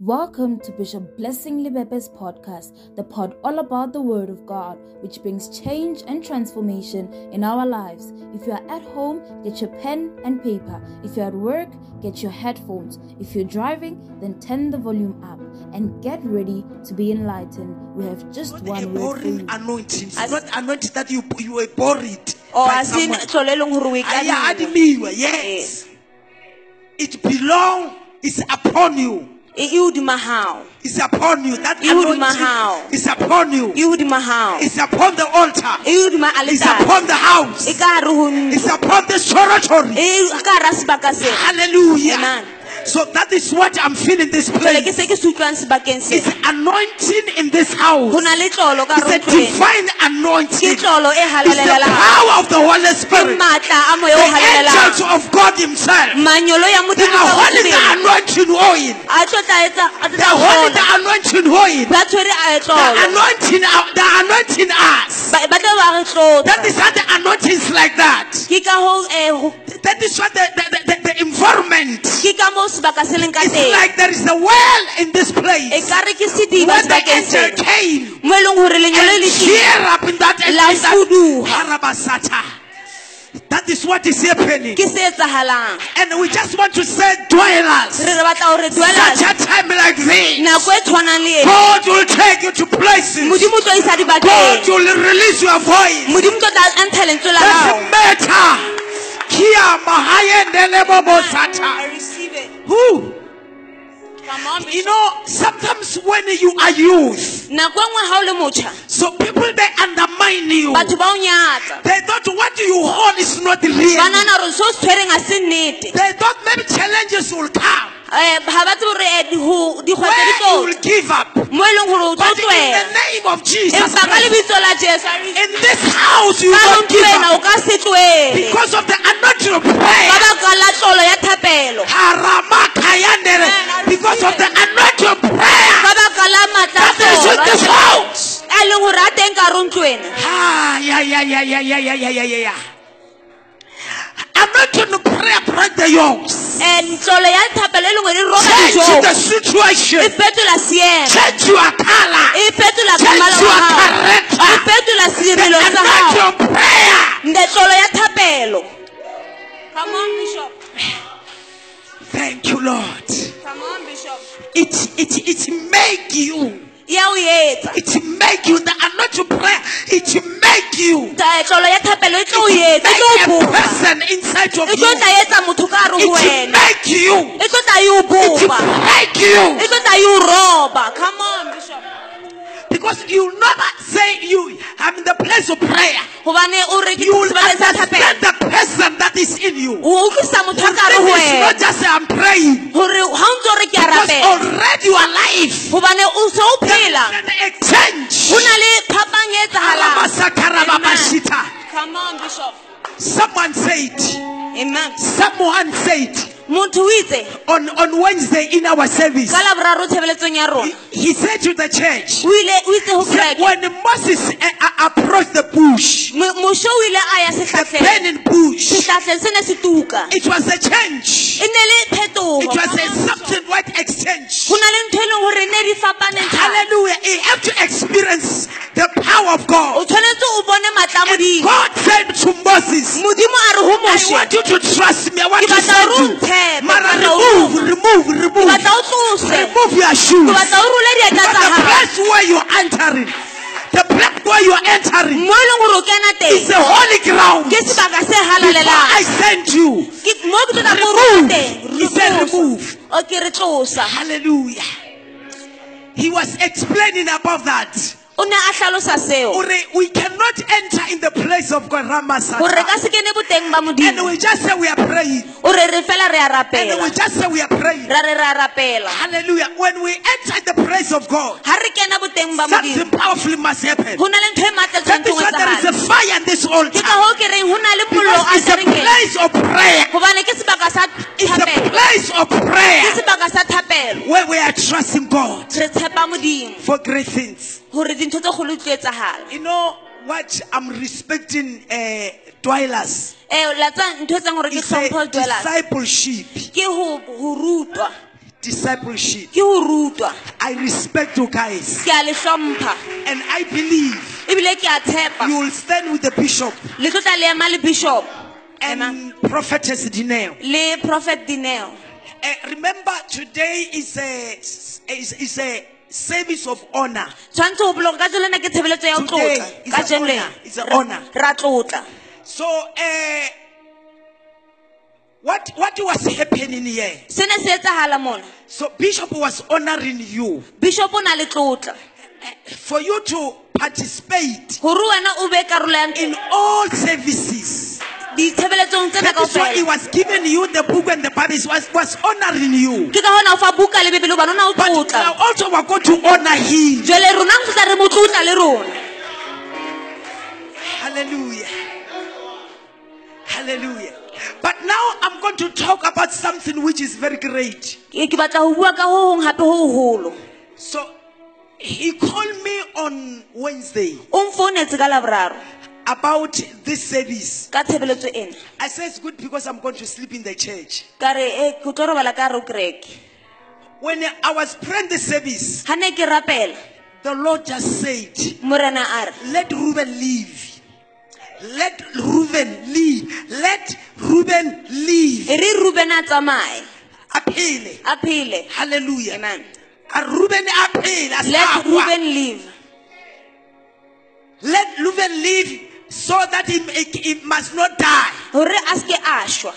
Welcome to Bishop Blessing Libebe's podcast, the pod all about the Word of God, which brings change and transformation in our lives. If you are at home, get your pen and paper. If you're at work, get your headphones. If you're driving, then turn the volume up and get ready to be enlightened. We have just not a one word for you. boring anointing. As- not anointing that you you were buried. or by a se someone. tlhole leng gore o yeah, kadima. adimiwa, yes. Eh. It belong. It's upon you. Ehud Mahal. It's upon you. That Ehud Mahal. It's upon you. Ehud Mahal. It's upon the altar. Ehud Mahal. It's upon the house. It's upon the oratory. Hallelujah. Amen. So that is what I'm feeling this place. It's anointing in this house. It's a divine anointing. It's the power of the Holy Spirit. The angels of God himself. They are holding anointing oil. The holy anointing oil. The anointing, the anointing us. That is how the anointing is like that. That is what the, the, the, the environment. It's like there is a well in this place. When they enter cave and cheer up in that, in that that is what is happening. And we just want to say, dwellers, such a time like this, God will take you to places. God will release your voice. Doesn't matter. Who? You know, sometimes when you are youth, so people they undermine you. They thought what you hold is not real. They thought maybe challenges will come. Eh, ga ba tsebe gore dikgwetsa ditomo e leng gore o tlotloelaempa ka lebitso la jesukagontlwena o Because of the ka baka la tlolo ya thapelo. Ka baka la maatla a leng gore a yeah yeah yeah yeah yeah yeah not going to pray, break the yokes ntolo ya thapo le lengwe le roba dijo e fetola seemo e fetola kamala wa Come on, Bishop. Thank you, Lord. Come on, Bishop. It it it make you. It make you the anointing prayer. It make you. It make a person inside of you. Motho o itse on, on Wednesday in our service, ka laboraro tshebeletsong ya rona. he said to the church, o ile o itse kereke when Moses uh, uh, approached the bush, Mo- o ile a ya the burning bush, setlhatlheng se ne se tuka it was a change. e ne le phetogo It was a something what exchange. go na le ntho e leng gore ne di fapaneng. Hallelujah. You have to experience the power of o God. tshwanetse o bone matla a And modimo God said to Moses, modimo a re go I want you to trust me. I want Ke to send you. Mara ke remove, remove, ke remove. batla o tlose Remove your ke shoes. batla o role diatla tsa gago place where you're entering, the place where you're entering the place where you are entering is a holy ground. Before I send you, remove. He said remove. Hallelujah. He was explaining about that o ne a tlhalosa seo Ore, We cannot enter in the place of God. gore ka Ramasata. se kene boteng ba And modimo we just say we are praying. o re re fela re a And rapela we just say we are praying. ra re re a rapela Hallelujah. When we enter the place of God, ga re kena boteng ba something modimo powerful must happen. go na le ntho e maatla That is tshwanetseng why there is a fire in this ke altar. ka ke reng go na le mollo Because a it's a place of prayer. gobane ke sebaka sa It's a thapelo place of ke prayer sebaka sa thapelo where we are trusting God re tshepa modimo for great things. Gore dintho tse kgolo di tlo You know what? I'm respecting uh, dwellers. um latsa ntho e tsang gore ke It's a dwellers discipleship. ke go go rutwa discipleship. ke ho rutwa I respect you guys. ke a le hlompha And I believe ebile ke a tshepa you will stand with the bishop le tlo tla le ema le bishop Amen. and prophetess Dineo. le prophet dineo Uh, remember, today is a, is, is a service of honor. tshwanetse go bologa ka jolena ke tshebeletso ya ho Today tlotla is ka an jeno honor. It's an honor. ra tlotla So, uh, what, what was happening here? se ne se etsagala mona So, Bishop was honoring you bishop o na le tlotla for you to participate gore wena o be karolo ya in all services. That is why he was giving you the book and the Bible. Was, was honoring you. ke ka gona o fa buka le bebele bana o na o But now also we're going to honor him. rona go re mo le rona Hallelujah. Hallelujah. But now I'm going to talk about something which is very great. ke ke batla go bua ka ho hong gape ho holo So he called me on Wednesday o mfounetse ka laboraro about this service. ka tshebeletso ena I said it's good because I'm going to sleep in the church. ka re e ke tlo robala ka re When I was praying the service, ga ne ke rapela the Lord just said, morena a re Let Reuben leave. Let Reuben leave. Let Reuben leave. e re ruben a tsamaye Apele. a phele Hallelujah. amen A Reuben apele. a let ruben leave Let Reuben leave so that he, he, he must not die. gore a seke a šwa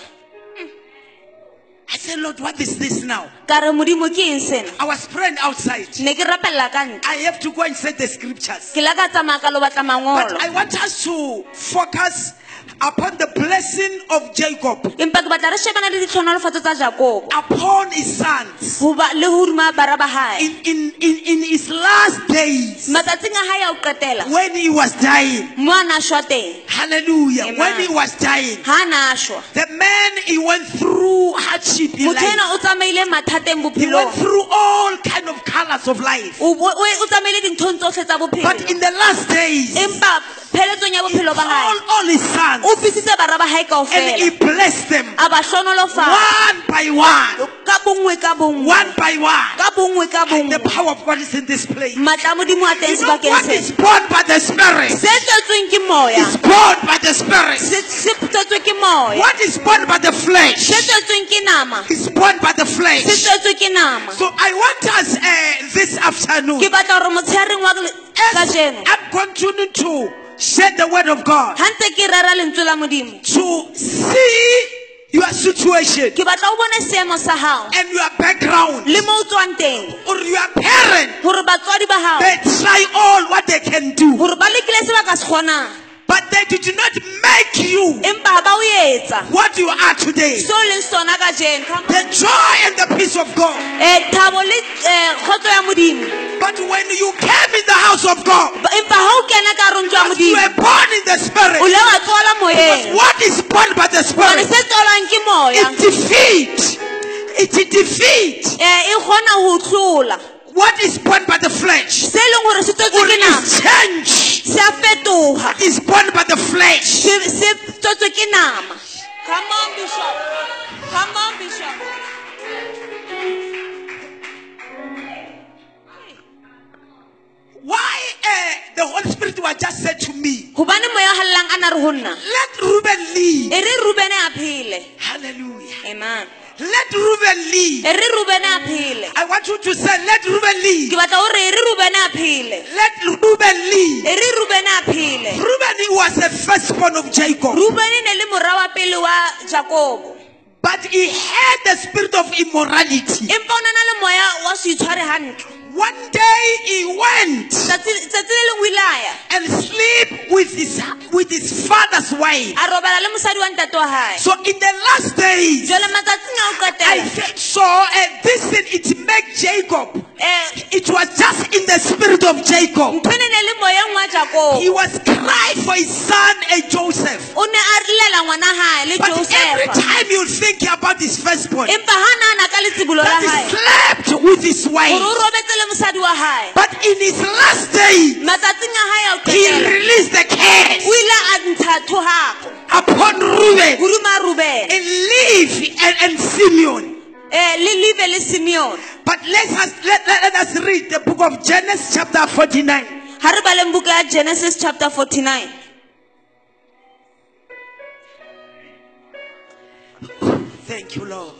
I said, Lord, what is this now? ka re modimo ke eng sena I was praying outside. ne ke rapelela ka ntle I have to go and say the scriptures. ke la ka tsamaya ka lo batla But I want us to focus upon the blessing of Jacob. Empa ke batla re shebana le ditlhonolofatso tsa jakobo. Upon his sons. Goba le go duma bara ba gae in, in, in, in his last days. Matsatsing a gae a o qetela. When he was dying. mo a na šwa teng. Hallelujah. Amen. When he was dying, ga a na šwa the man he went through hardship in life. ena o tsamaile mathateng He went through all kind of colors of life. But in the last days, empa pheletsong ya bophelo ba all, all his sons, o fisitse bara ba gae and he blessed them a ba hlonolofala one by one, ka bongwe ka bongwe. One by one. ka bongwe ka And the power of God is in this place. You matla a modimo a teng know what is born by the Spirit? Se tswetsweng ke moya. Is born by the Spirit. se se tswetswe ke moya. What is born by the flesh? Se tswetsweng ke nama. Is born by the flesh. tswetswe ke nama. So I want us uh, this afternoon. ke batla gore motshegareng wa le- kajeno. I'm continuing to share the word of God. Ga ntse ke rera lentswe la modimo. To see your situation ke batla o bone seemo sa gago and your background. Le mo o tswang teng. Or your parent. gore batswadi ba They try all what they can do, gore ba lekile se ba ka se kgonang but they did not make you empa ga ba o etsa what you are today. se o leng sona ka jeno The joy and the peace of God. Eh, thabo le eh, kgotso ya modimo But when you came in the house of God, Ba- empa ga o kena ka rong jwa you were born in the Spirit. le wa tswala moyeng What is born by the Spirit? se tswalwang ke moya It defeat. It defeat. Eh, kgona go tlola What is born by the flesh? se e leng gore se tswetswe Or ke nama is change. se a fetoga What is born by the flesh? se se tswetswe ke nama come on bishop come on bishop Why uh, the Holy Spirit was just said to me, gobane moya o galelang re go nna let Reuben leave. e re rubene a phele Hallelujah. amen Let Reuben leave. e eh, re rubene a phele I want you to say, let Reuben ke leave. batla gore re rubene a phele Let Reuben leave. e eh, re rubene a phele Reuben was the firstborn of Jacob, rubene ne le morwa wa pele wa jakobo but he had the spirit of immorality. Empa o na na le moya wa se itshware gantle One day he went tsatsi tsatsi le leng o ile a ya and sleep with his with his father's wife. a robala le mosadi wa ntate wa gae So in the last days, jale matsatsing a o I so uh, this thing it made Jacob. um It was just in the spirit of Jacob. ntho ne ne le moyeng wa jakobo He was crying for his son uh, Joseph. o ne a lela ngwana gae le But every time you think about his firstborn, empa ga nana ka letsibolo la that he slept with his wife. Robetse le mosadi wa gae But in his last day, matsatsing a gae a o he released the curse o ile a ntsha thogago upon Reuben and Levi and, and Simeon. le live le simeon But let us let, let, let us read the book of Genesis chapter 49. ha re baleng buka genesis chapter 49 Thank you, Lord.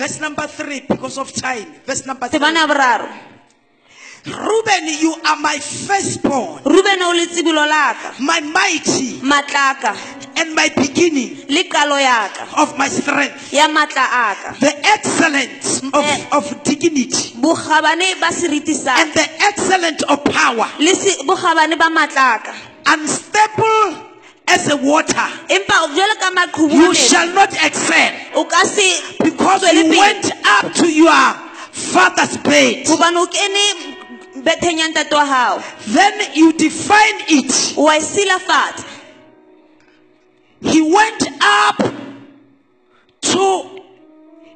Verse number three, because of time. Verse number three. ya Reuben, you are my firstborn, ruben o letsebolo laka my mighty, matlaka. and my beginning le kalo yaka of my strength, ya matla aka the excellence of, eh. of dignity, bogabane ba seriti sa and the excellence of power, le bogabane ba matlaka. Unstable as a water. empa jalo ka maqhubu You shall not excel o ka se because you went up to your father's bed. hobane o kene betheng ya ntate wa gago Then you define it. He went up to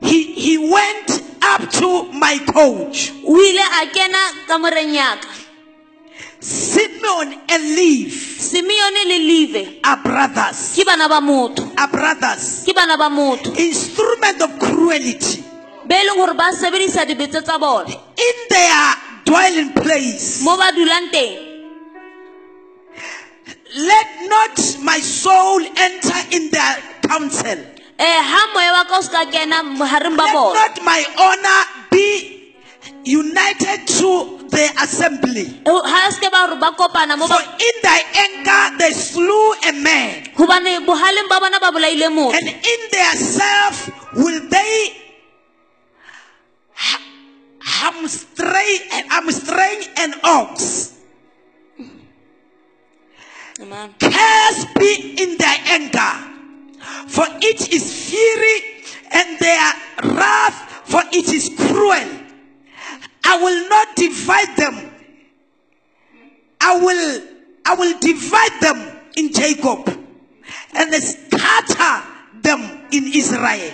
he he went up to my coach. Simeon and Levi simeone le live are brothers. ke bana ba motho Are brothers. ke bana ba motho Instrument of cruelty be leng gore ba sebedisa dibetse tsa bone in their dwelling place. mo ba dulang teng Let not my soul enter in their council. Eh, ha moya wa ka o se ka kena mogareng Let not my honor be united to the assembly. ha se ke ba gore ba kopana mo For in thy anger they slew a man, gobane bogaleng ba bona ba bolaile motho and in their self will they ha- hamstring, hamstring an ox. Amen. Curse be in their anger, for it is fury, and their wrath, for it is cruel. I will not divide them. I will, I will divide them in Jacob, and scatter them in Israel.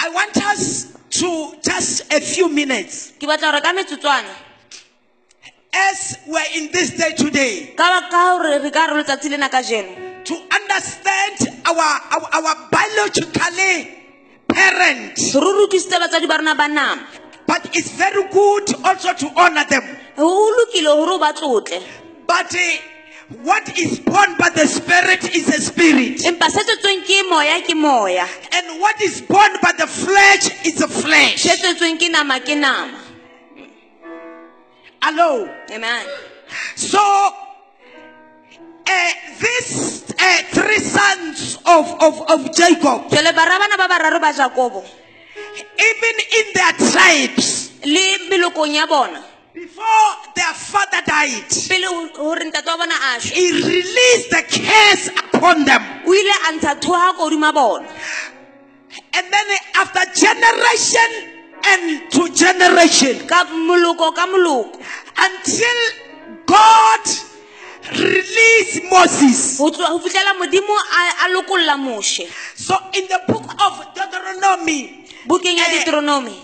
I want us to just a few minutes ke batla gore ka metsotswana as we're in this day today ka ba ka gore re ka re letsatsi lena ka jeno to understand our our, our biologically parents re rutlisitse batswadi ba rona ba nama. But it's very good also to honor them. Go lokile gore o ba tlotle but eh, what is born by the spirit is a spirit. Empa se tswetsweng ke moya ke moya. And what is born by the flesh is a flesh. Se tswetsweng ke nama ke nama. Hello? Amen. So uh, these uh, three sons of, of, of jacob. Jale bara bana ba bararo ba jakobo even in their tribes. Le melokong ya bona. Before their father died pele gore ntate wa bona a šwa he released the curse upon them. o ile a ntsha thoga ko godima bona. And then after generation and to generation, ka moloko ka moloko. until God released Moses. go tloga- go fitlhela modimo a- a lokolola moše So in the book of Deuteronomy bukeng ya Eh. deuteronomy.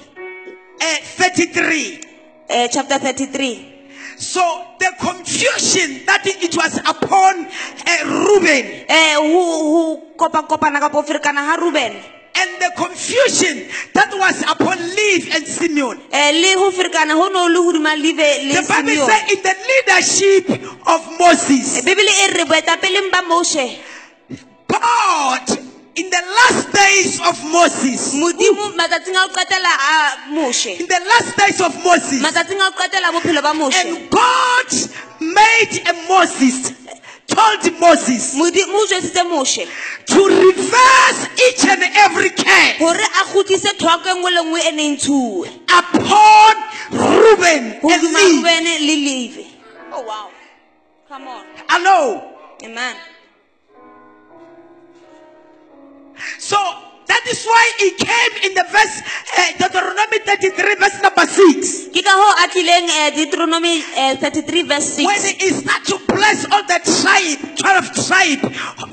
uh, 33, eh, chapter 33 so the confusion that it was upon uh, Reuben. Eh ho ho kopa-kopana kapo ferekana ha ruben and the confusion that was upon Levi and Simeon. eh le ho ferekana ho no le hodima live le The Bible says in the leadership of Moses, Eh, bebele re boetapeleng ba mose God, in the last days of Moses, modimo matsatsing a go qetela a mose in the last days of Moses, matsatsing a go qetela a bophelo ba mose and God made a Moses, told Moses modimo o jwetsitse to reverse each and every curse gore a kgutlise thwako nngwe le nngwe neng tshuwe upon Reuben and Levi. oh wow. Come on. Hello. amen. So that is why he came in the verse uh, Deuteronomy 33, verse number 6. ke ka hoo a eh, deuteronomy eh, 33 verse 6 When he start to bless all the tribe, 12 tribe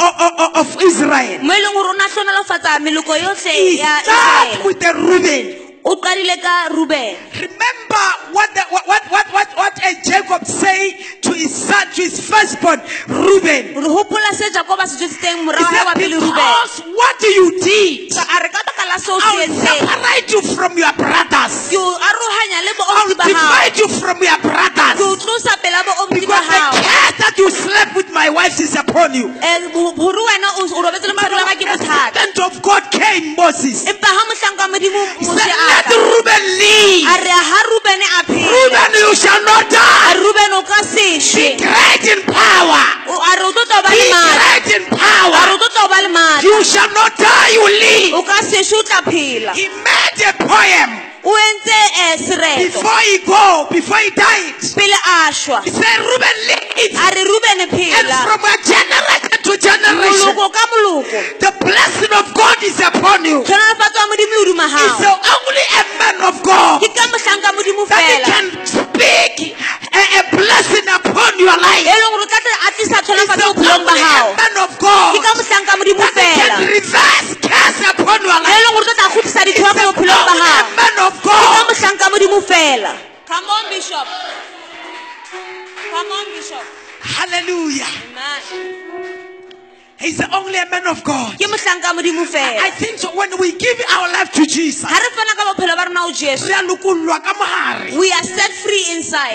of, of, of Israel. mo e leng gore o ne a meloko yotlhe He ya start with the Reuben. O o qadile ka ruben Remember what the, what what what what, what uh, Jacob say to his son to his firstborn Reuben. re hopola se jakob a se jwetsitseng He morago ya wa said, pele ruben because what you did, a re ka baka la seo I se will separate you from your brothers. ke o arohanya le I boomsi will ba gago divide you from your ke o brothers. tlosa pela boomsi ba Because the curse that you slept with my wife is upon you. gore wena o o robetse le mosadi wa ka ke when the of God came, Moses, he empa ga mohlanka modimo mose said, a Let Reuben leave. a re ha rubene a phela Reuben, you shall not die. rubene o ka Be great in power. O- a re o tlo tlo ba Be great in a re o power. tlo tlo ba le maatla You shall not die, you live. o ka sešwe o tla phela He made a poem before he go, before he died. pele a He said, Reuben, live. a re rubene And from a generation to generation, moloko ka moloko the blessing of God is upon you. tlhonolofatso wa modimo le oduma It's gago only a man of God ke ka mohlanka modimo that he can speak a, a blessing upon your e life. leng gore o tla a tlisa tlhonolofatso bophelong ba only a man of God ke ka mohlanka modimo that he can reverse curse upon your e life. leng gore tlo tla godisa It's bophelong ba only man of God mohlanka modimo fela come on bishop. Come on bishop. Hallelujah. Amen. He's the only man of God. I think so. When we give our life to Jesus, ga re fana ka bophelo ba rona o jesu. re a lokollwa ka mohare. we are set free inside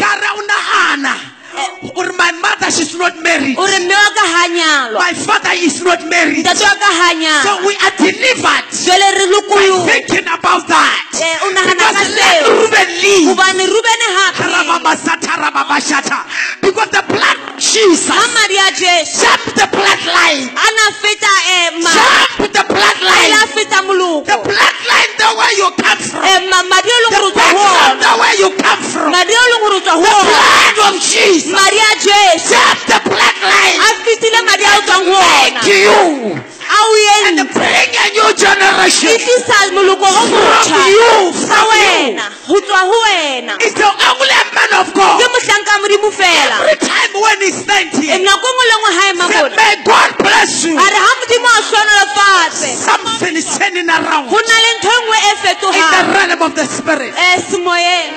Ka re o nahana gore my mother she's not married. o re mme wa ka ga nyalwa My father is not married. ntate wa ka ga So we are delivered by thinking about that. Eh, Because let Reuben leave. gobane rubene gape Karababasata, rababashata. Because the blood Jesus ga madi a jesu jump the bloodline. a na feta um Jump the bloodline. The bloodline, the way you come from. madi a leng The gore o tswa go background, the way you come from. madi a leng gore o tswa go The blood of Jesus. Madi a jesu Jump the bloodline. a fetile madi a o tswang go Make ona you and bring a new generation moloko o from you. From you. wena go tswa go wena It's the only man of God. ke mohlanka modimo fela Every time when he stands here, nako nngwe le nngwe ga ema say, mona may God bless you. a re ga modimo a tlhonolofatse Something is turning around go na le ntho nngwe e in the realm of the spirit. Eh, semoyeng.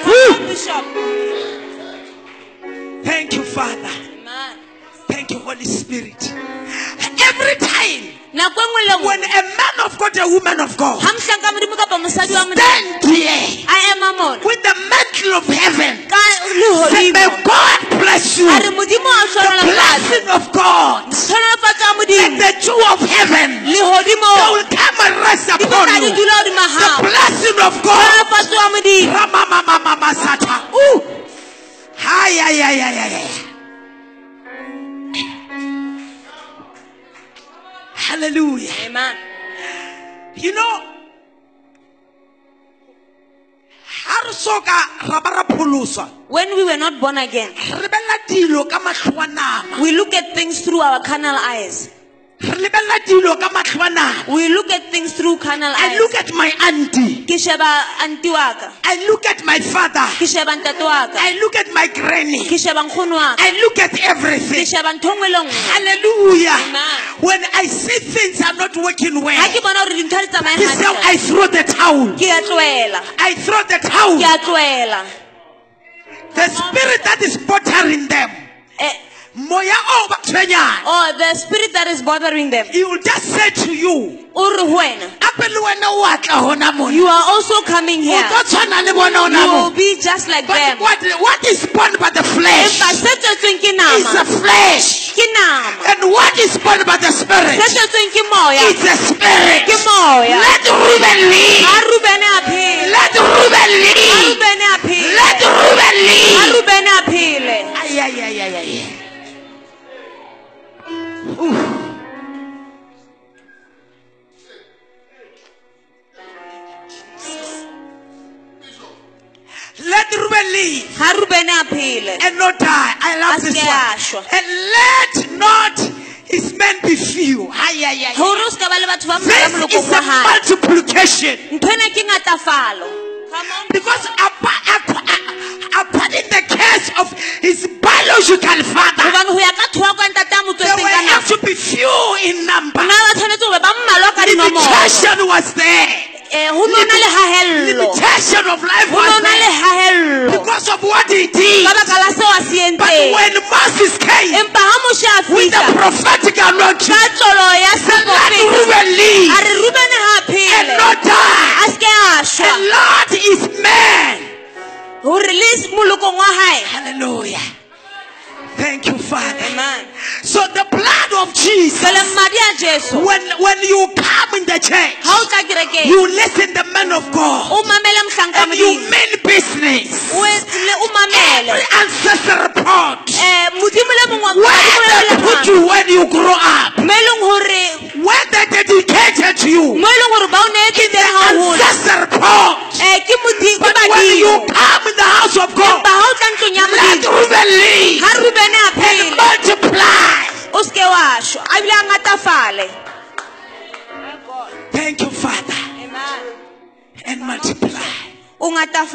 Bishop. Thank you, Father. Amen. Thank you, Holy Spirit. Every time nako nngwe le when a man of God, a woman of God, ga mohlanka modimo kapa mosadi wa modimo stand born again re lebella dilo ka matlho a nama. we look at things through our carnal eyes Re lebella dilo ka matlho a nama. we look at things through carnal eyes. I look at my auntie. ke sheba anti wa I look at my father. ke sheba ntate wa I look at my granny. ke sheba nkgono wa I look at everything. sheba ntho nngwe Hallelujah. Amen. When I see things are not working well, ga ke bona gore dintho di tsamaye this is how I throw the towel. ke a tloela I throw the towel. Ke a tloela The spirit that is bothering them. Eh, Moya o ba tshwenyana. oh the spirit that is bothering them He will just say to you, o re ho wena "Ape le wena o a tla hona mona." you are also coming here tlo tshwana le bona hona you will be just like But them what, what is born by the flesh empa se tswetsweng ke is the flesh. And what is born by the spirit is the spirit. This se a shwa. one. And let not his men be few. Ay, ay, ay. This is a multiplication. ntho ena ke ngatafalo Because apa- apa- upon in the case of his biological father, gobane go ya ka thoa kwa ntate a there motswetseng will ka have to be few in number. na ba tshwanetse gore ba mmalwa ka dinomoro Limitation was there. Eh, ho no na limitation of life was there because of what he did. ka baka la seo a se But when Moses came with the prophetic anointing, ka tlolo ya said, let Reuben a leave re rubene ha a and not die. se ke a shwa And Lord is man. molokong wa hae Hallelujah. Thank you, Father. amen So the blood of Jesus, jale mmadi a jesu when, when you come in the church, ha o tla kerekeng you listen the man of God o mamele mohlanka and you mean business. o etsile o mamele Every ancestor report. Eh, modimo le mongwe wa Where they put you when you grow up. mo leng hore Where they dedicated you.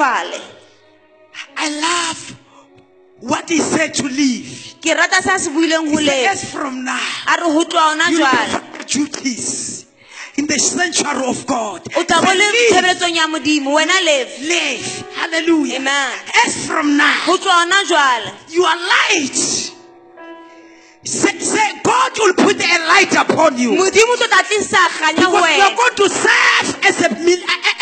O I love what he said to leave. ke rata sa se buileng ho said, As from now, a re ho tloa ona you jwale have duties in the sanctuary of God. o tla bo le live, tshebeletsong ya modimo wena leve live. Hallelujah. Amen. As from now, ho tloa ona jwale you are light. Say, God will put a light upon you. modimo o tlo tla tlisa kganya ho Because you are going to serve as a,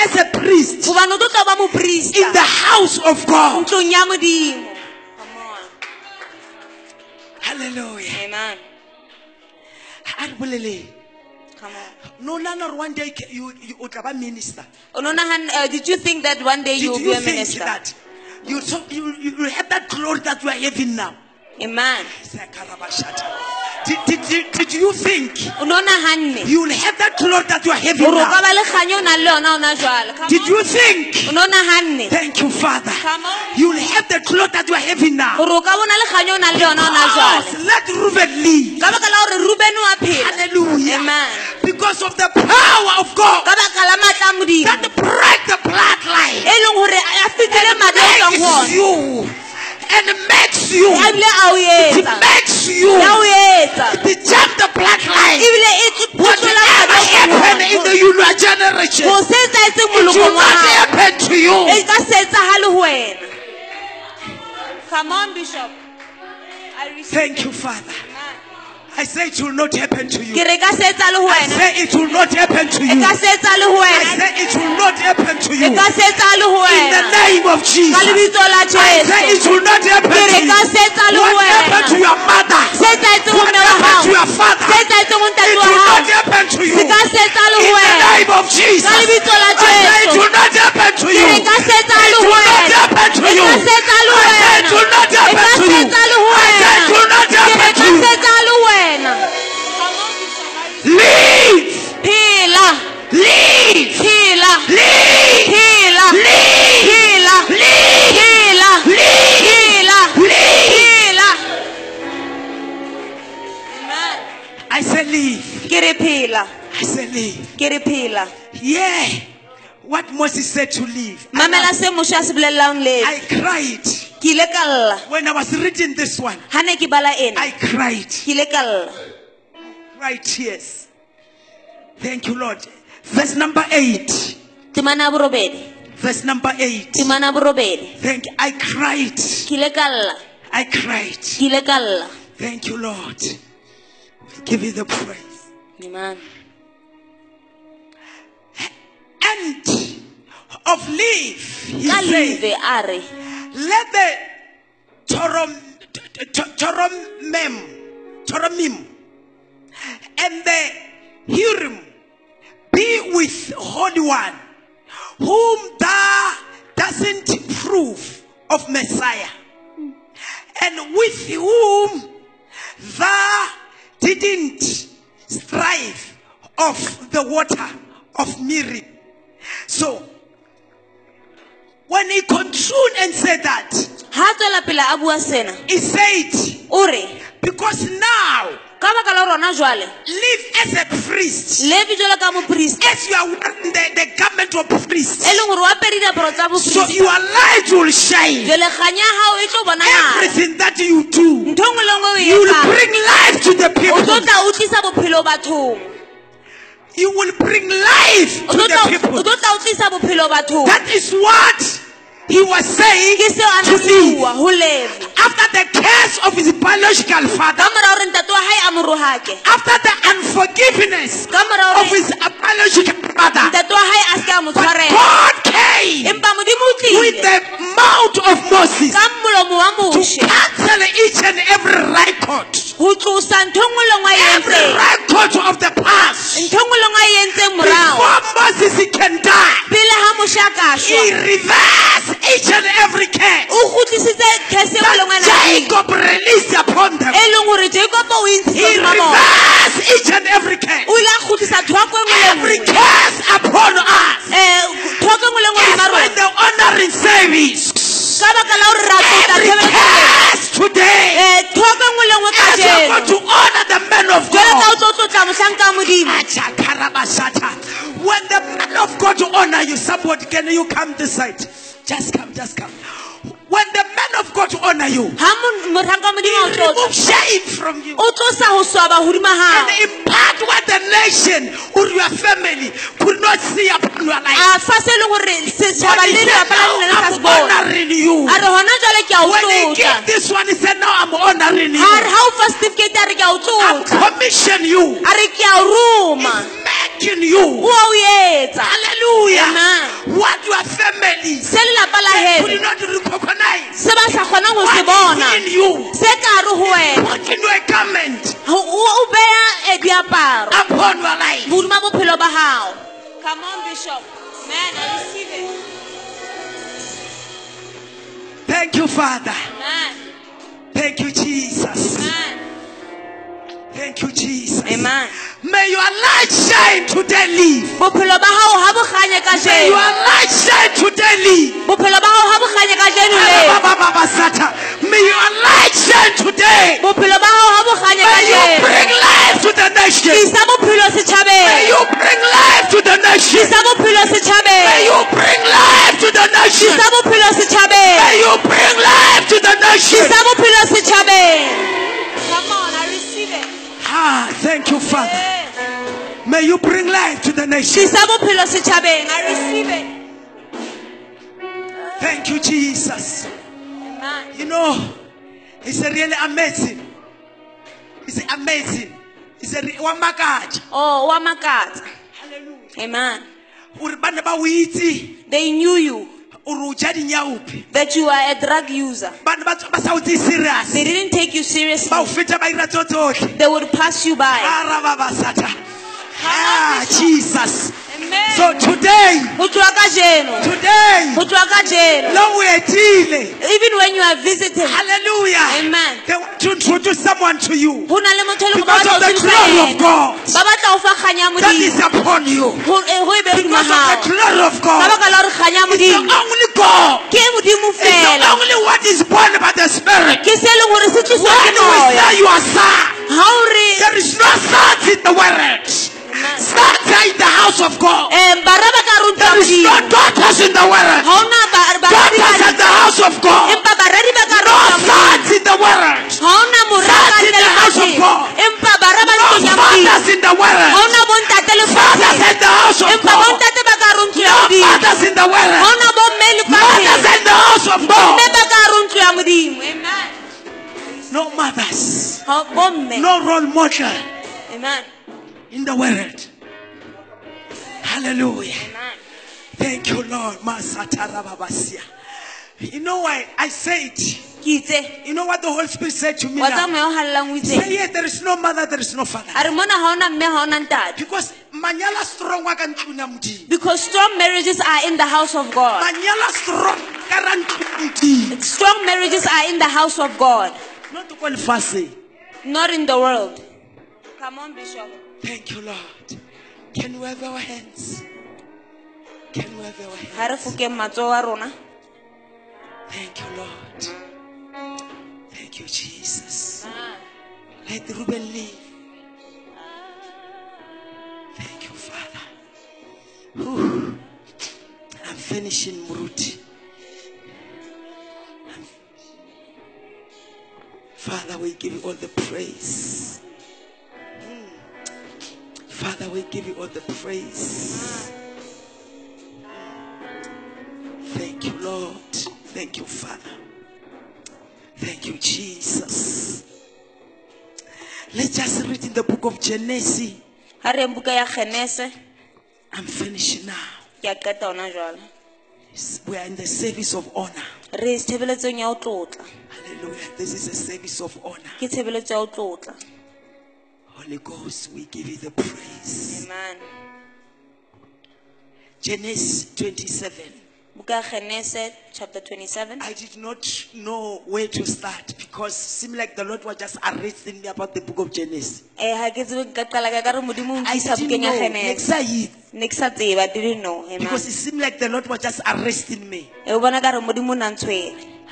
as a priest hobane o tlo tla ba in the house of God. Hallelujah. amen. Come on. No, no, no. One day you you be a minister. O no nahan- uh, did you think that one day you will be a minister that you so you you you have that glory that you are having now? Amen Did, did, did, did you think o no nahanne you will have that glory that you are having hore o ka now? ba le kganya o nang le yona ona jwale Come Did you think? o no nahanne Thank you, Father. You will have the glory that you are having now. hore o ka bona le kganya o nang le yona ona Because let Reuben leave. ka baka la hore rubene wa phela Hallelujah. amen Because of the power of God ka baka la matla a modimo that break the bloodline. leng hore a fetile madi a tswang ho makes you and makes you. a bile a o It makes you. ya o etsa It jump the bloodline. ebile e Whatever happened in the Yulua generation, ho se etsahetseng it will not happen to you. ka se etsahale come on bishop I Thank you, Father. I say it will not happen to ke you. re ka se etsahale ho I say it will not happen to e you. ka se etsahale ho I say it will not happen to e you. ka se etsahale ho In the name of ka Jesus. lebitso la I say it will not happen ke to re you. ka se etsahale ho What happened to your mother? se etsahetseng ho What mme wa happened hao to your father? se etsahetseng ho It ntate wa will not happen to you. se ka se etsahale ho In the name of Jesus. Ka lebitso la I say it will not happen to ke you. re ka se etsahale It ho will not happen to e you. ka se etsahale ho I say it will not e ka happen to se you. ho I say it will not ke re happen ka to se you. etsahale ho wena Leave. phela Leave. phela Leave. phela Leave. phela Leave. phela Leave. phela Leave. phela I say leave. ke re phela I say leave. ke re phela Yeah. What Moses said to leave. mamela se moshe se bolelelang le I cried ke ile ka lla when I was reading this one. ha ne ke bala ena I cried. ke ile ka lla Cried tears. Thank you, Lord. Verse number eight. temana ya borobedi Verse number eight. temana ya borobedi Thank you. I cried. ke ile ka lla I cried. ke ile ka lla Thank you, Lord. Give you the praise. Amen. End of leave. He said, leve a re let the Torom, T- Toromim, and the Hurim be with Holy One, whom thou doesn't prove of Messiah, and with whom thou didn't strive of the water of Miri. So, when he concluded and said that, ha a tswela pele a bua sena he said, o re because now ka baka la rona jwale live as a priest, levi jalo ka moporista as you are wearing the, the garment of priest, e leng gore o apere diaparo tsa so your light will shine. jale kganya ya gago e tlo bonagala Everything that you do, ntho ngwe le ngwe o you e will etsang. bring life to the o tlo people. tla o tlisa bophelo bathong You will bring life to the people. tlo tla o tlisa bophelo bathong That is what he was saying to na se leave. bua ho levi After the curse of his biological father, ka mora gore ntate wa hae a mo rohake after the unforgiveness of his biological father, ntate wa hae a se ke a mo but tshwarela. God came empa modimo o with the mouth of Moses ka molomo wa to cancel each and every record, ho tlosa ntho nngwe le nngwe a every record of the past. ntho nngwe le nngwe a entseng morago Before Moses can die, pele ha moshe a ka he reversed each and every case nngwe le nngwe a that Jacob released upon them. leng gore jacob o He reversed each and every curse. O ile a kgutlisa thoko nngwe le Every curse upon us. um thoko e nngwe le nngwe That's hodima why rona the honoring service. ka baka la gore ra tlotla Every curse today. um thoko e nngwe le nngwe As you're going to honor the man of jalo ka o God. tlo tlotla mohlanka wa modimo Achakarabashata. When the man of God honor you, somebody can you come this side? Just come, just come. When the man of God honor you, ha mo- mohlanka wa modimo a o he tlotla remove shame from you. o tlosa ho swaba hodima and impart what the nation or your family could not see upon your life. a fa se leng gore setšhaba he said, now lena le sa se I'm honoring you. a re gona jale ke a o When he gave this one, he said, now I'm honoring you. a re ga o fa certificate a re ke a o I'm tlotla commission you. a re ke a o roma Making you. o a o etsa Hallelujah. Amen. What your family se lelapa la could not recognize. Se ba sa kgonang ho se bona. is in you. se wena. Put in your garment o beya diaparo. Upon your life. hodima bophelo ba hao. Come on bishop. Man i receive it Thank you, Father. man. Thank you, Jesus. man. Thank you, Jesus. amen May your light shine today, leave. bophelo ba hao ha bo kganye ka May your light shine today, leave. bophelo ba hao ha bo kganye ka jeno le Babababasata. May your light shine today. bophelo ba hao ha bo kganye ka May you bring life to the nation. bophelo May you bring life to the nation. bophelo May you bring life to the nation. tlisa bophelo setjhabeng May you bring life to the nation. tlisa bophelo setjhabeng Ah, thank you, Father. Yes. May you bring life to the nation. tlisa bophelo setjhabeng i receive it Thank you, Jesus. Amen. You know, it's a really amazing. It's amazing. It's a re- wa makatsa. oh wa makatsa Hallelujah. amen Uri bana ba o itse they knew you that you are a drug user Bana ba ba sa o tseye serious. they didn't take you seriously Ba o feta ba ira tso tsotlhe. they would pass you by Ara ba ba sata. Ah, Jesus. Amen So today, ho tloha ka jeno today, ho tloha ka jeno lo o etile. even when you are visiting Hallelujah. amen They want to introduce someone to you ho na le motho leng because of the glory of God yena. ba batla ho fa kganya ya that is upon you. Ho- eh, ho be hodima Because of the glory of God. baka la hore kganya ya It's the only God. It's the only what is born by the Spirit. ke se leng gore se tliswa When we say you are sad, ha o re there is no sad in the world. Sad are in the house of God. bara ba ka runtla There is no daughters in the world. Daughters in the house of God. empa baradi ba ka No sons in the world. Sons in the house of God. bara ba No ntlong ya modimo fathers in the world. Fathers in the house of God. bontate ba ka runtlo ya No fathers in the world. Mothers in the house of God. bomme ba ka runtlo ya modimo amen No mothers. No role model amen in the world. Hallelujah. Thank you, Lord. You know why I say it? You know what the Holy Spirit said to me now? tsamaya o hallang o Say, yeah, there is no mother, there is no father. a re mona ha ona mme ha ona ntate Because manyala strong wa ka ntlong ya Modimo. because strong marriages are in the house of god Manyala strong ka ra ntlong ya Modimo. strong marriages are in the house of god Not to call fast. not in the world come on bishop Thank you, Lord. Can we have our hands? Can we have our hands? ha re fokeng matsoho a rona Thank you, Lord. Thank you, Jesus. Let Reuben live. Thank you, Father. Whew. I'm finishing Muruti. Father, we give you all the praise. Father, we give you all the praise. Thank you, Lord. Thank you, Father. Thank you, Jesus. Let's just read in the book of Genesis. ha re buka ya genese I'm finishing now. ke a qeta hona We are in the service of honor. re tshebeletsong ya ho tlotla Hallelujah. This is a service of honor. Holy Ghost, we give you the praise. amen Genesis 27. buka ya genese chapter 27 I did not know where to start because it seemed like the Lord was just arresting me about the book of Genesis. eh ha ke tsebe nka qala ka ka re modimo o I didn't know. Next I- ne ke I didn't know Because it seemed like the Lord was just arresting me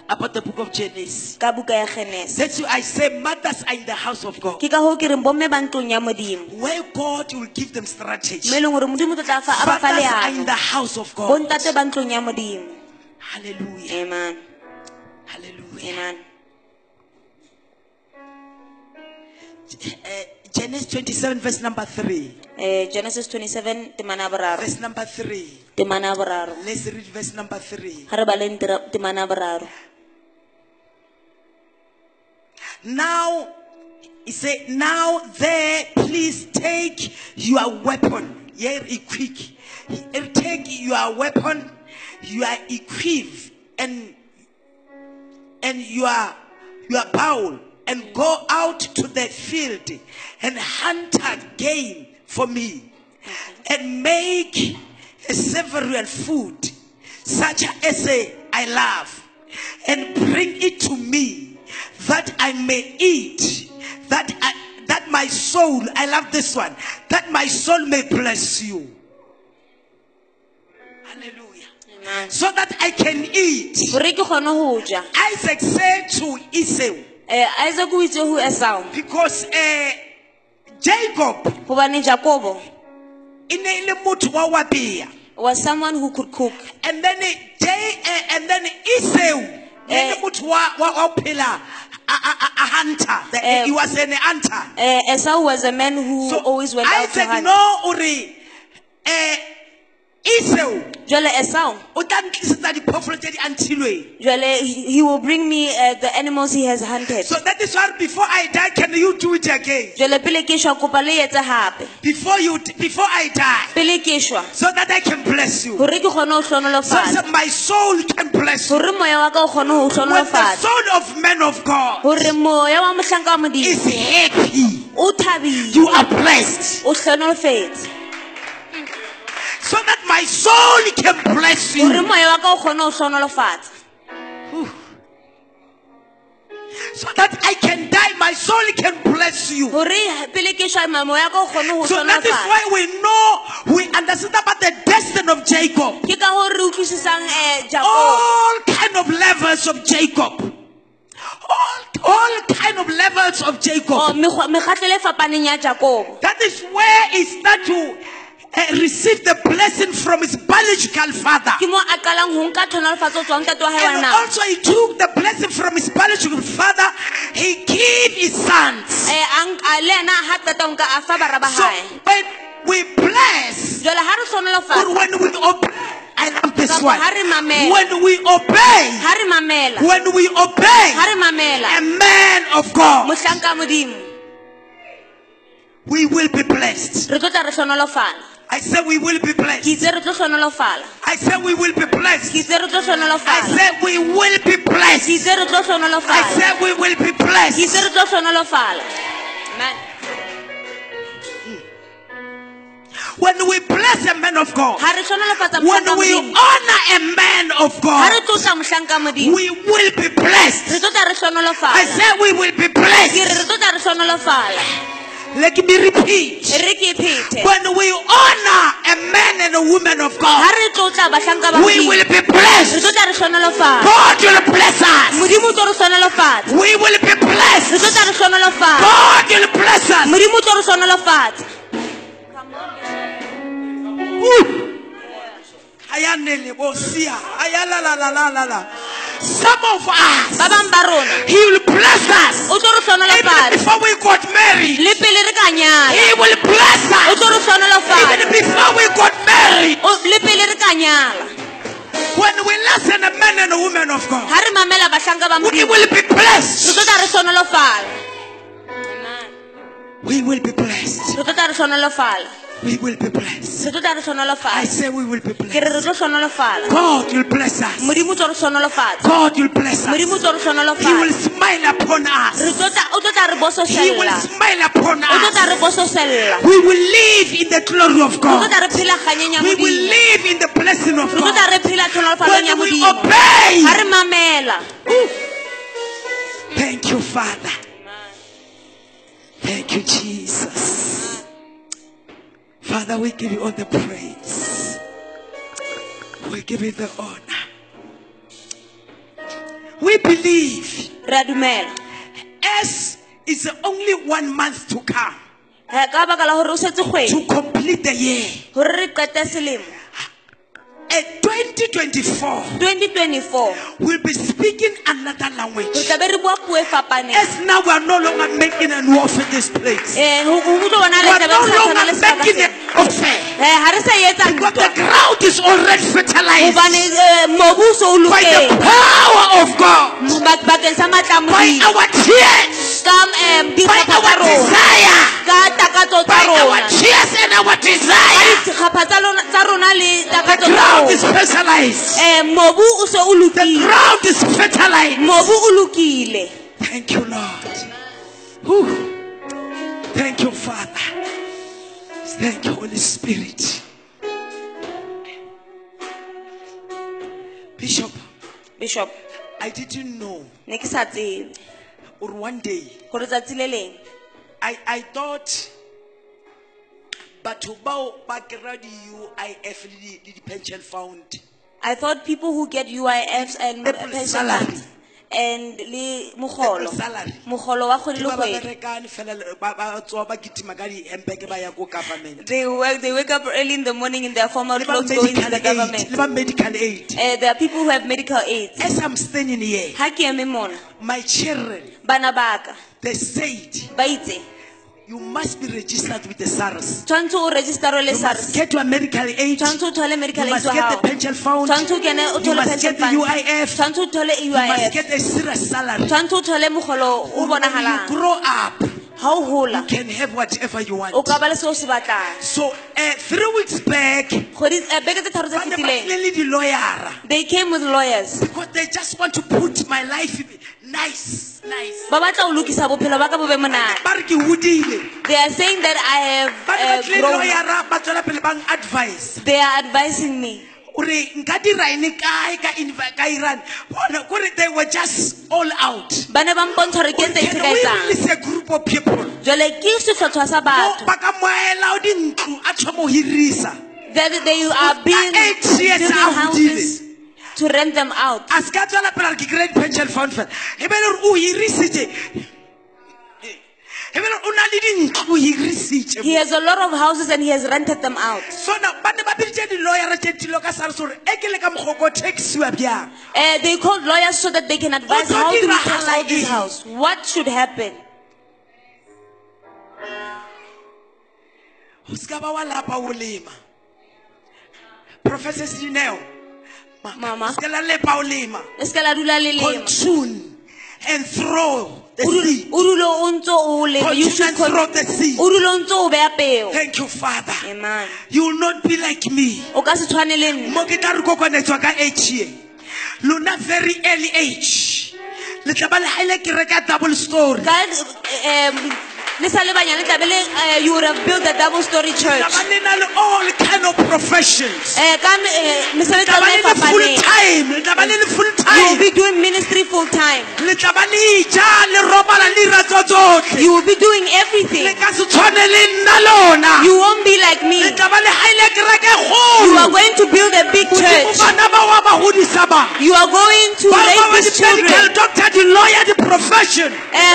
o bona ka re modimo o na ntshwere about the book of Genesis. ka buka ya genese That's why I say mothers are in the house of God. ke ka hoo ke reng bomme ba ntlong ya modimo Where God will give them strategy. leng gore modimo o tlo tla fa a ba fa Fathers are in the house of God. bontate ba ntlong ya modimo Hallelujah. amen Hallelujah. amen Uh, Genesis 27, verse number 3. eh genesis 27 temana ya boraro Verse number 3. temana ya boraro Let's read verse number 3. ga re baleng tira- temana ya boraro Now, he said, now there, please take your weapon. Here, quick. Take your weapon, your equip, and and your your bowl, and go out to the field and hunt game for me, and make a savory food, such as uh, I love, and bring it to me, that I may eat, that I, that my soul, I love this one, that my soul may bless you. Hallelujah. amen So that I can eat. gore ke kgone go ja Isaac said to Esau, isaac o itse go esau because uh, Jacob gobane jacobo in a motho wa wa was someone who could cook and then eh, J, uh, and then Esau Eh. eh, wa wa wa o a, hunter the, Eh. he was an hunter um esau was a man who so always went out to Isaac hunt no eh Esau jwale esau o tla ntlisetsa diphoofolo tse di antilweng. jwale he he will bring me uh, the animals he has hunted. So that is why before I die can you do it again? Jwale pele ke shwa kopa le etse gape before you before I die. Pele ke shwa. So that I can bless you. Gore ke kgone go so hlonolofatsa. that my soul can bless you. Gore moya wa ka o kgone go when the hlonolofatsa. soul of men of God. Gore moya wa mohlanka wa modimo is happy. o thabile. You are blessed. O hlonolofetse so that my soul can bless you. moya wa ka o kgone go hlonolofatsa So that I can die, my soul can bless you. gore pele ke shwa ma- moya wa ka o kgone go So that is why we know, we understand about the destiny of Jacob. ke ka gore re utlwisisang eh, jacob All kind of levels of Jacob. All, all kind of levels of Oh, Jacob. mekgwa- mekgatlho le fapaneng ya jacobo That is where he start to uh, receive the blessing from his biological father. ke mo a qalang go nka tlhonolofatso o tswang tate wa hae wa And also he took the blessing from his biological father. He gave his sons. le ena ha qeta go nka a fa So when we bless, jale ha re or when we obey, I love this one. ha re mamela. When we obey, ha re mamela when we obey a man of God, we will be blessed. re tlo tla re hlonolofala I say we will be blessed. itse re tlo hlonolofala I say we will be blessed. itse re tlo I say we will be blessed. itse re tlo I say we will be blessed. re tlo hlonolofala Amen. When we bless a man of God, ha re hlonolofatsa when we honor a man of God, tlotla we will be blessed. tlo tla re I say we will be blessed. Re tlo tla re hlonolofala Let me repeat. re ke phete When we honor a man and a woman of God, re tlotla bahlanka ba we will be blessed. tla re hlonolofala God will bless us. modimo o tlo re hlonolofatsa We will be blessed. tla re hlonolofatsa God will bless us. modimo o tlo re hlonolofatsa Ayanele bosia. Ayalalalala some of us, He will bless us. Even before we got married. He will bless us. Even before we got married. When we listen the men and women of God, he will be blessed we will be blessed. Re tlo tla re hlonolofala we will be blessed. Re tlo tla re I say we will be ke re re blessed God will bless us. Modimo o tlo re hlonolofatsa God will bless us. He will smile upon us. Tlo tla- o tlo tla re He will smile upon o tlo tla re us we will live in the glory of God. tla re phela kganyeng ya we will live in the blessing of re tlo tla God. re phela tlhonolofalong ya when we obey. Thank you Father thank you Jesus. Father we give you all the praise. We give you the honor. We believe dumela as is only one month to come ka baka la gore o setse kgwedi. to complete the year at 2024 2024 we'll be speaking another language. Tla be re bua puo fapaneng. As now we are no longer making an offer this place. Eh, ho ho tlo bona we are no re sa tshwana longer making an offer Eh, ha re sa etsa because the ground is already fertilized. Eh, mobu o so o by the power of God. Bak- bakeng sa matla a by our tears by our desire. Ka takatso tsa by our tears and our desire. Dikgapha tsa lona- tsa rona le the ground is fertilized. Eh, mobu o se o the ground is fertilized. Thank you, Lord. Whew. Thank you, Father. Thank you, Holy Spirit. Bishop, bishop. I didn't know. Ne ke sa tsebe Or one day, gore tsatsi le leng I, I thought batho bao ba kry-a di-UIF le di- le di-pension fund. I thought people who get UIFs and pension funds and le mogolo. salary. mogolo wa kgwedi le ba ba kgwedi. berekane fela le- ba ba tsoa ba kitima ka di-hempeke ba ya ko government. They wake, they wake up early in the morning in their formal le ba clothes going to medical the aid government. ba medical aid. Uh, there are people who have medical aids. As i'm standing here ha ke eme mona my children bana baka they said ba itse you must be registered with the SARS. tshwanetse o registerwe le You must sars get your medical aid. tshwanetse o thole medical You aid must get the pension fund. tshwanetse o kene o You must get the UIF. tshwanetse o thole You must get a serious salary. tshwanetse o thole mogolo o When you grow up, ha o you can have whatever you o want. ka ba le se se batlang. So uh, three weeks back, eh, beke tse tharo tse ba ne ba fetileng tlile le di-lawyer-a they came with lawyers. Because they just want to put my life nice, nice. ba batla o lokisa bophelo ba ka bo be monate. Ba re ke hodile. they are saying that i have Ba ne ba uh, grown. lawyer-a, ba tswela pele bang advice. they are advising me ore nka dira ene kae ka iran. Bona kore they were just all out. Ba ne ba mpontsha gore ke ntse e Can we etsang a group of people. Jale ke setlhotlhwa sa batho. ba ka moela o dintlo a tshwa mo hirisa. They are being eight years houses to rent them out. A se ka tswela pele a re ke great pension fund fela. E be le gore o hirisitse he has a lot of houses and he has rented them out. So now ba ne ba biditse di-lawyera tse tilo ka sars gore ke le ka mogoko taxiwa bjang? Uh, they called lawyers so that they can advise how we tax out this house. What should happen? O se ka ba wa lapa o lema. Professor sineo Mama. se ka la lepa o lema le seke la dula le lema contune and throw the o dule seed o dule o ntse o lema you should throw the seed. o dule o ntse o beya peo. Thank you father. Amen. you will not be like me. O ka se tshwane le nna. Mo ke tla re kokonetswa ka age ye lona very early age. Le tla ba le haile ke reka double story eh, ka le sa le banyane tlabe le eh, you would have built a double story church. Tla ba le na le all kind of professions. Eh, eh, mesebetsi tla ya ba lona le le full time le tla ba le le full you will be doing ministry full time. Le tla ba le ja le robala le ira tso tsotlhe you will be doing everything. Ka se tshwane le nna lona you won't be like me. Le tla ba le haile ke reke you are going to build a big church. bana ba wa ba hodisa ba. You are going to raise these children. doctor the lawyer, the profession.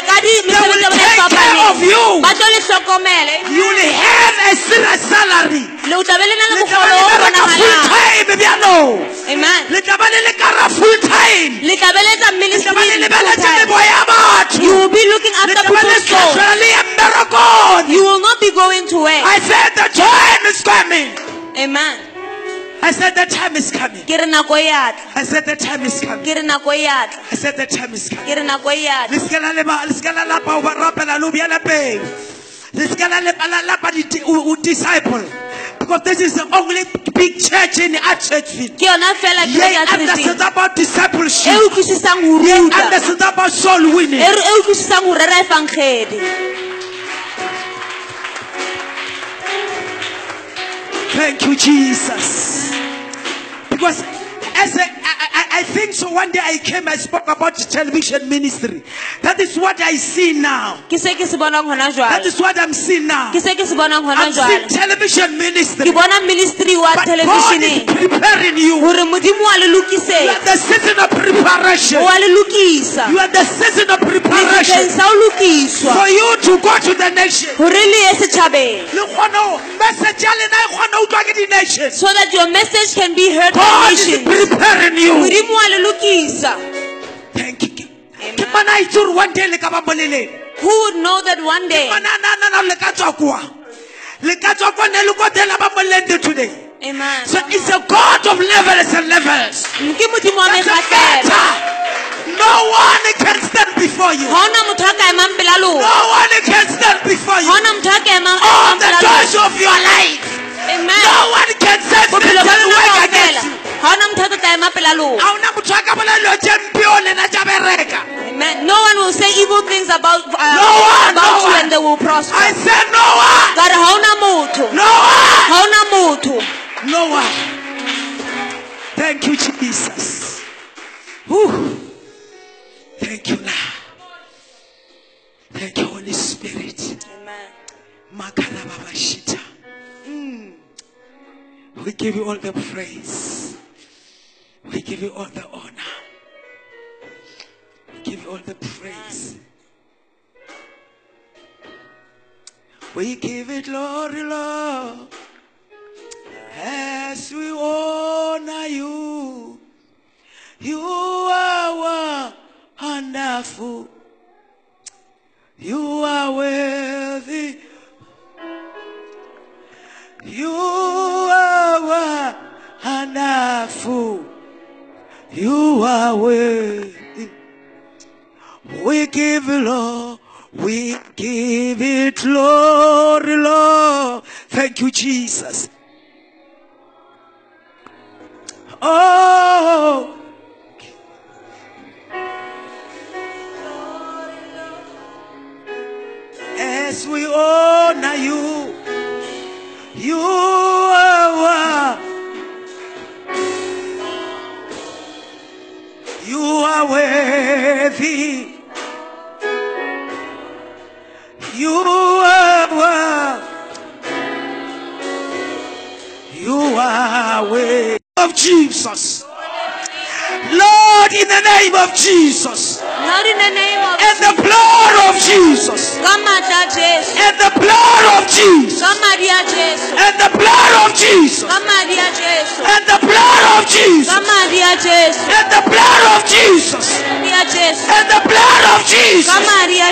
Ka di mesebetsi ya bona e take care of you. Ba tlo le hlokomele. You will have a serious salary. Le o tlabe le na le le tla ba mogolo le o bereka full time bjalo. Amen. Le tla ba le le kara full time le tlabe le etsa le tla full time meboya ya batho. You will be looking after tla ba le people's souls. tlhatlhela le ya mmerekong. You will not be going to work. I said the time is coming amen I said the time is coming. ke re nako e atla I said the time is coming. ke re nako e atla I said the time is coming. ke re nako e atla Le ska la leba- le ska la lapa o rapela le o bea. Le ska la leba- lapa di- o- o disciple. Because this is the only big church in our church. ke yona fela Ye ya about discipleship. e utlwisisang ho Ye ruta understands about soul winning. e utlwisisang ho rera fangkgedi Thank you, Jesus. Because as a, I, think so, one day I came, I spoke about the television ministry. That is what I see now. ke se ke se bonang hona That is what I'm seeing now. ke se ke se I'm seeing television ministry. ke bona ministry wa But God is preparing you. hore modimo wa le You are the season of preparation. wa le lokisa You are the season of preparation sa ho lokiswa for you to go to the nation. hore le ye setjhabeng Le kgone ho- message ya lena kgone ho utlwa ke di-nations. so that your message can be heard by God is preparing you. Modimo wa le lokisa Thank you. Ke mana itse hore one day le ka ba boleleng. who would know that one day Mana na na na le ka tswa kwa. Le ka tswa kwa ne le ko tela ba boleleng today. amen So it's a God of levels and levels. ke modimo wa That's. No one can stand before you. ga ona motho a ka emang pela lona No one can stand before you. ona motho a ka emang On the lona of your life. amen No one can say bophelo ba Satan lona work against you. Ga ona motho a ema pela lona A hona motho a ka bolela dilo tše mpe o bereka. Amen. No one will say evil things about uh, No one, about no you one. and they will prosper. I said no one. Ka re ha. No one. No one. Thank you, Jesus. Whew. Thank you, Lord. Thank you, Holy Spirit. Amen. Mm. We give you all the praise. We give you all the honor. We give you all the praise. We give it glory, Lord, as we honor you. You are wonderful. You are worthy. You are wonderful. You are worthy. We give you, Lord. We give it glory, Lord. Thank you, Jesus. Oh.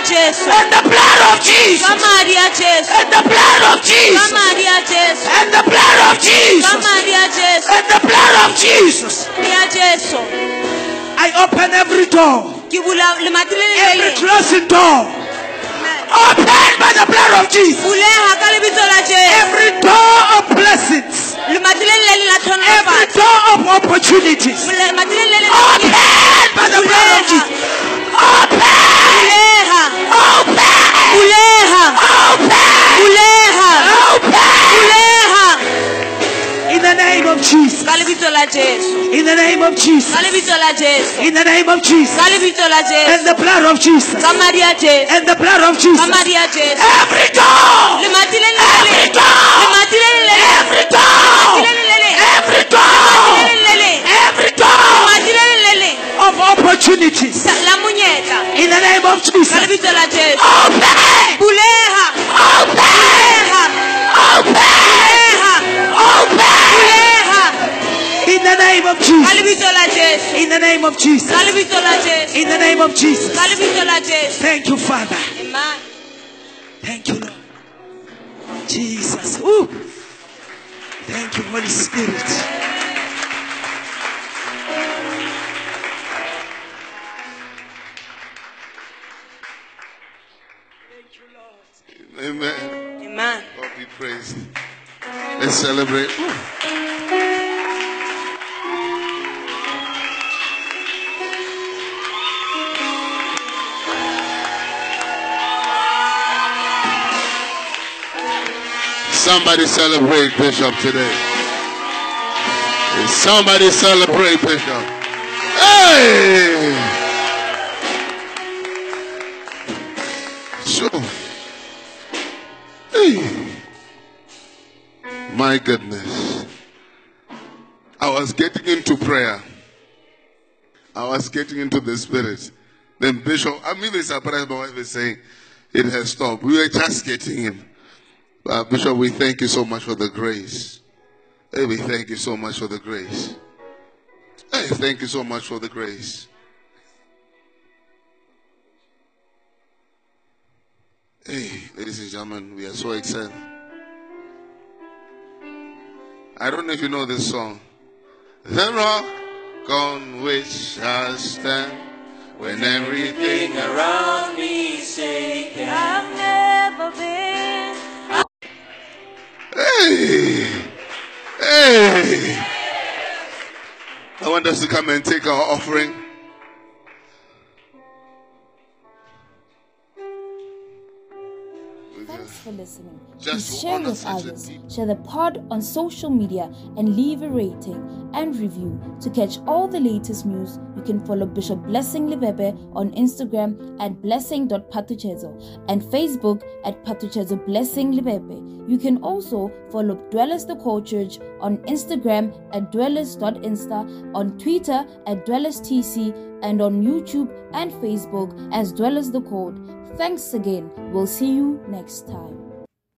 Jesu. And the blood of Jesus. madi a Jesu. And the blood of Jesus. madi a Jesu. And the blood of Jesus. madi a Jesu. And the blood of Jesus. Madi a Jesu. I open every door. Ke bula lemati le le Every closing door. Open by the blood of Jesus. buleha ka lebitso la jesu Every door of blessings. Every door of opportunities. Open by the blood of Jesus. Open. Buleha Open. Open. In the name of Jesus. ka lebitso la jesu In the name of Jesus. ka lebitso la jesu In the name of Jesus. ka lebitso la jesu And the blood of Jesus. And the blood of Jesus. Every door. Every door. Every door. Every door. Every door of opportunities. Sa- la monyetla In the name of Jesus. Open. Open. Open. Open. In the name of Jesus. lebitso la jesu In the name of Jesus. ka lebitso la jesu In the name of Jesus. ka lebitso la jesu Thank you, Father. amen Thank you, Lord. Jesus. Ooh. Thank you, Holy Spirit. Amen. Amen. God be praised. Let's celebrate. Ooh. Somebody celebrate Bishop today. Somebody celebrate Bishop. Hey! So, hey. My goodness. I was getting into prayer. I was getting into the spirit. Then Bishop, I'm even surprised my wife is saying it has stopped. We were just getting in. Uh, Bishop, we thank you so much for the grace. Hey, we thank you so much for the grace. Hey, thank you so much for the grace. Hey, ladies and gentlemen, we are so excited. I don't know if you know this song. The rock on which I stand when everything around me shaking. I've never been. Hey! Hey! I want us to come and take our offering. For listening. Just Please share with others, share the pod on social media, and leave a rating and review. To catch all the latest news, you can follow Bishop Blessing Libebe on Instagram at blessing.patuchezo and Facebook at Patuchezo Blessing Libebe. You can also follow Dwellers the Core Church on Instagram at dwellers.insta, on Twitter at dwellerstc, and on YouTube and Facebook as Dwellers the Code. Thanks again. We'll see you next time.